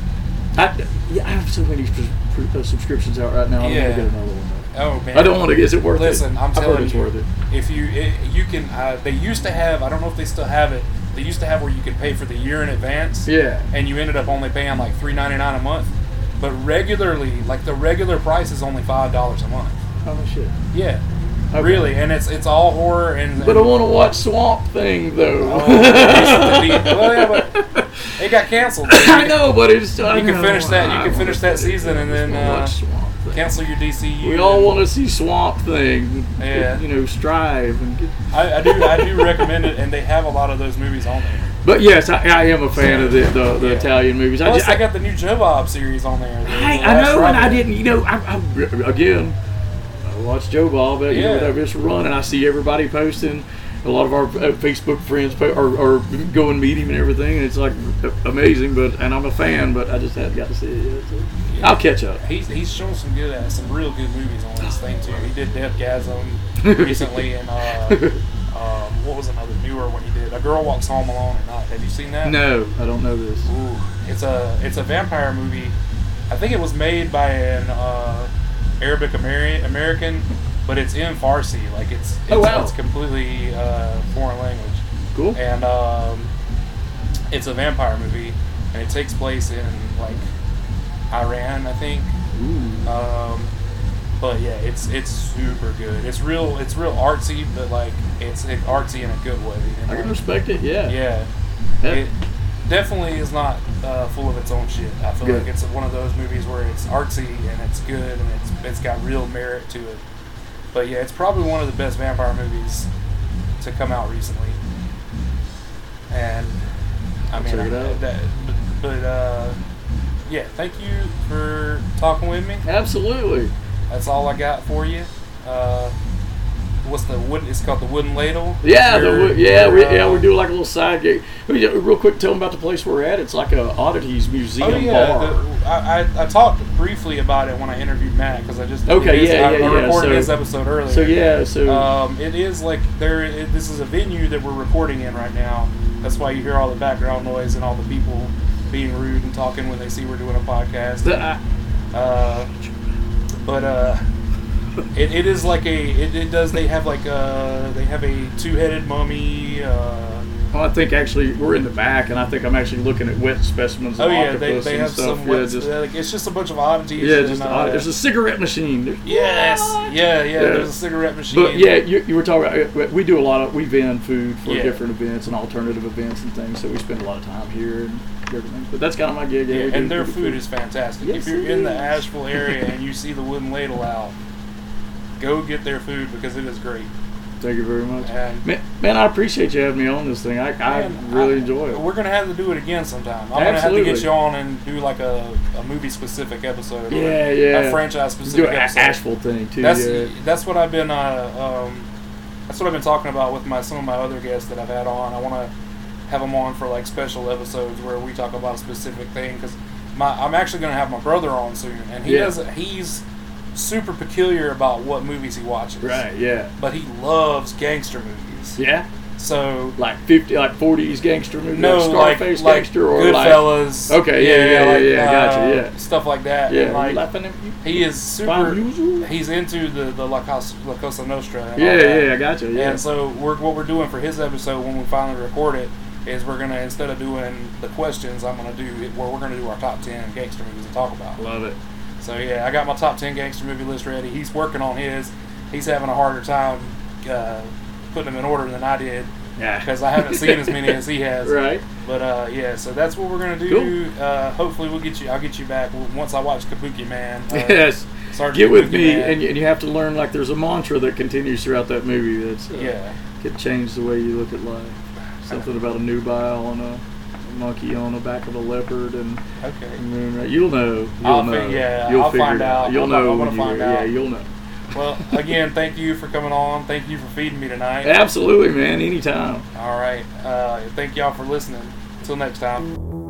I, yeah, I have so many uh, subscriptions out right now. I'm Yeah. gonna get another one. Oh man, I don't want to. Is it worth Listen, it? Listen, I'm telling it's you, worth it. if you it, you can, uh, they used to have. I don't know if they still have it. They used to have where you could pay for the year in advance. Yeah. And you ended up only paying like three ninety nine a month. But regularly, like the regular price is only five dollars a month. Oh shit. Yeah. Okay. Really, and it's it's all horror and. But I want to watch Swamp Thing though. Oh, well, yeah, but it got canceled. I know, but it's. I You can know, finish that- you I can finish that season and then, uh, watch Swamp Thing. Cancel your DCU. We all want to see Swamp Thing. Yeah. You know, strive and get. I, I do. I do recommend it, and they have a lot of those movies on there. But yes, I, I am a fan of the the, the Yeah. Italian movies. I, just, I, got the new Joe Bob series on there. the- I, I know, and I didn't. You know, I, I again, I watch Joe Bob. You Yeah. know, this run, and I see everybody posting. A lot of our uh, Facebook friends po- or, or go and meet him and everything, and it's like amazing. But and I'm a fan, but I just haven't got to see it yet. So I'll catch up. He's he's shown some good, uh, some real good movies on this thing too. He did Deathgasm recently, and uh, um, what was another newer one he did? A Girl Walks Home Alone at Night. Have you seen that? No, I don't know this. Ooh, it's a it's a vampire movie. I think it was made by an uh, Arabic Ameri- American, but it's in Farsi. Like it's it's, Oh, wow. it's completely uh, foreign language, Cool. and um, it's a vampire movie, and it takes place in like Iran, I think. Um, but yeah, it's it's super good. It's real it's real artsy, but like it's it, artsy in a good way. And, I can respect it. Yeah. yeah, it definitely is not uh, full of its own shit. I feel Good. like it's one of those movies where it's artsy and it's good and it's it's got real merit to it. But yeah, it's probably one of the best vampire movies to come out recently. And I mean, I- that, but uh, yeah, thank you for talking with me. Absolutely. That's all I got for you. Uh, what's the wooden? It's called the wooden ladle. Yeah, the, Your- wo- yeah, we, your, yeah. uh, We do like a little side gig. We ju- Real quick, tell them about the place we're at. It's like a oddities museum Oh yeah, bar. the, I, I, talked briefly about it when I interviewed Matt because I just Okay, is- yeah, I, yeah, I yeah, so- this episode earlier. so yeah, so Um, it is like there. It, this is a venue that we're recording in right now. That's why you hear all the background noise and all the people being rude and talking when they see we're doing a podcast. the, Uh, but uh, it, it is like a it, it does they have like a they have a two headed mummy. Uh, well, I think actually we're in the back, and I think I'm actually looking at wet specimens. oh yeah, they, they have stuff. some. Yeah, wet- just, like, it's just a bunch of oddities. yeah, and, just uh, odd- there's a cigarette machine. There's- yes, yeah, yeah, Yeah. There's a cigarette machine. But yeah, you, you were talking about. We do a lot of we vend food for Yeah. different events and alternative events and things. So we spend a lot of time here and. But that's kind of my gig. Yeah, Yeah, and their food is fantastic. Yes, if you're in the is. Asheville area and you see the wooden ladle out, go get their food because it is great. Thank you very much. And Man, man, I appreciate you having me on this thing. I, I really I- enjoy it. We're gonna have to do it again sometime. I'm gonna have to get you on and do like a, a movie specific episode. or Yeah, yeah. A franchise do specific an episode. Asheville thing too. That's yeah. that's what I've been uh, um, that's what I've been talking about with my some of my other guests that I've had on. I want to have them on for like special episodes where we talk about a specific thing because my I'm actually gonna have my brother on soon and he Yeah. does he's super peculiar about what movies he watches. Right. Yeah. But he loves gangster movies. Yeah. So Like fifty, like forties gangster movies, no, like like Scarface like gangster, or like Goodfellas. Okay, yeah, yeah, yeah, yeah, gotcha, uh, yeah. Stuff like that. yeah, And, like laughing at you. he is super. He's into the the La Cosa, La Cosa Nostra. And Yeah, yeah, I gotcha. Yeah. And so we're, what we're doing for his episode when we finally record it is we're gonna instead of doing the questions, I'm gonna do it where we're gonna do our top ten gangster movies to talk about. Love it. So yeah, I got my top ten gangster movie list ready. He's working on his. He's having a harder time uh, putting them in order than I did Yeah. because I haven't seen as many as he has. Right. But uh, yeah, so that's what we're gonna do. Uh, hopefully, we'll get you. I'll get you back once I watch Kabukiman. Uh, yes. Sergeant Get with Kabuki me, Man. and you, and you have to learn like there's a mantra that continues throughout that movie. That's uh, yeah, could change the way you look at life. Something about a nubile on a, monkey on the back of a leopard, and, okay. then, uh, you'll know. You'll I'll know. fi- yeah, you'll I'll figure find it out. You'll I'm- know I'm you find Yeah, out. you'll know. Well, again, thank you for coming on. Thank you for feeding me tonight. Absolutely, man. Anytime. All right. Uh, thank y'all for listening. Until next time.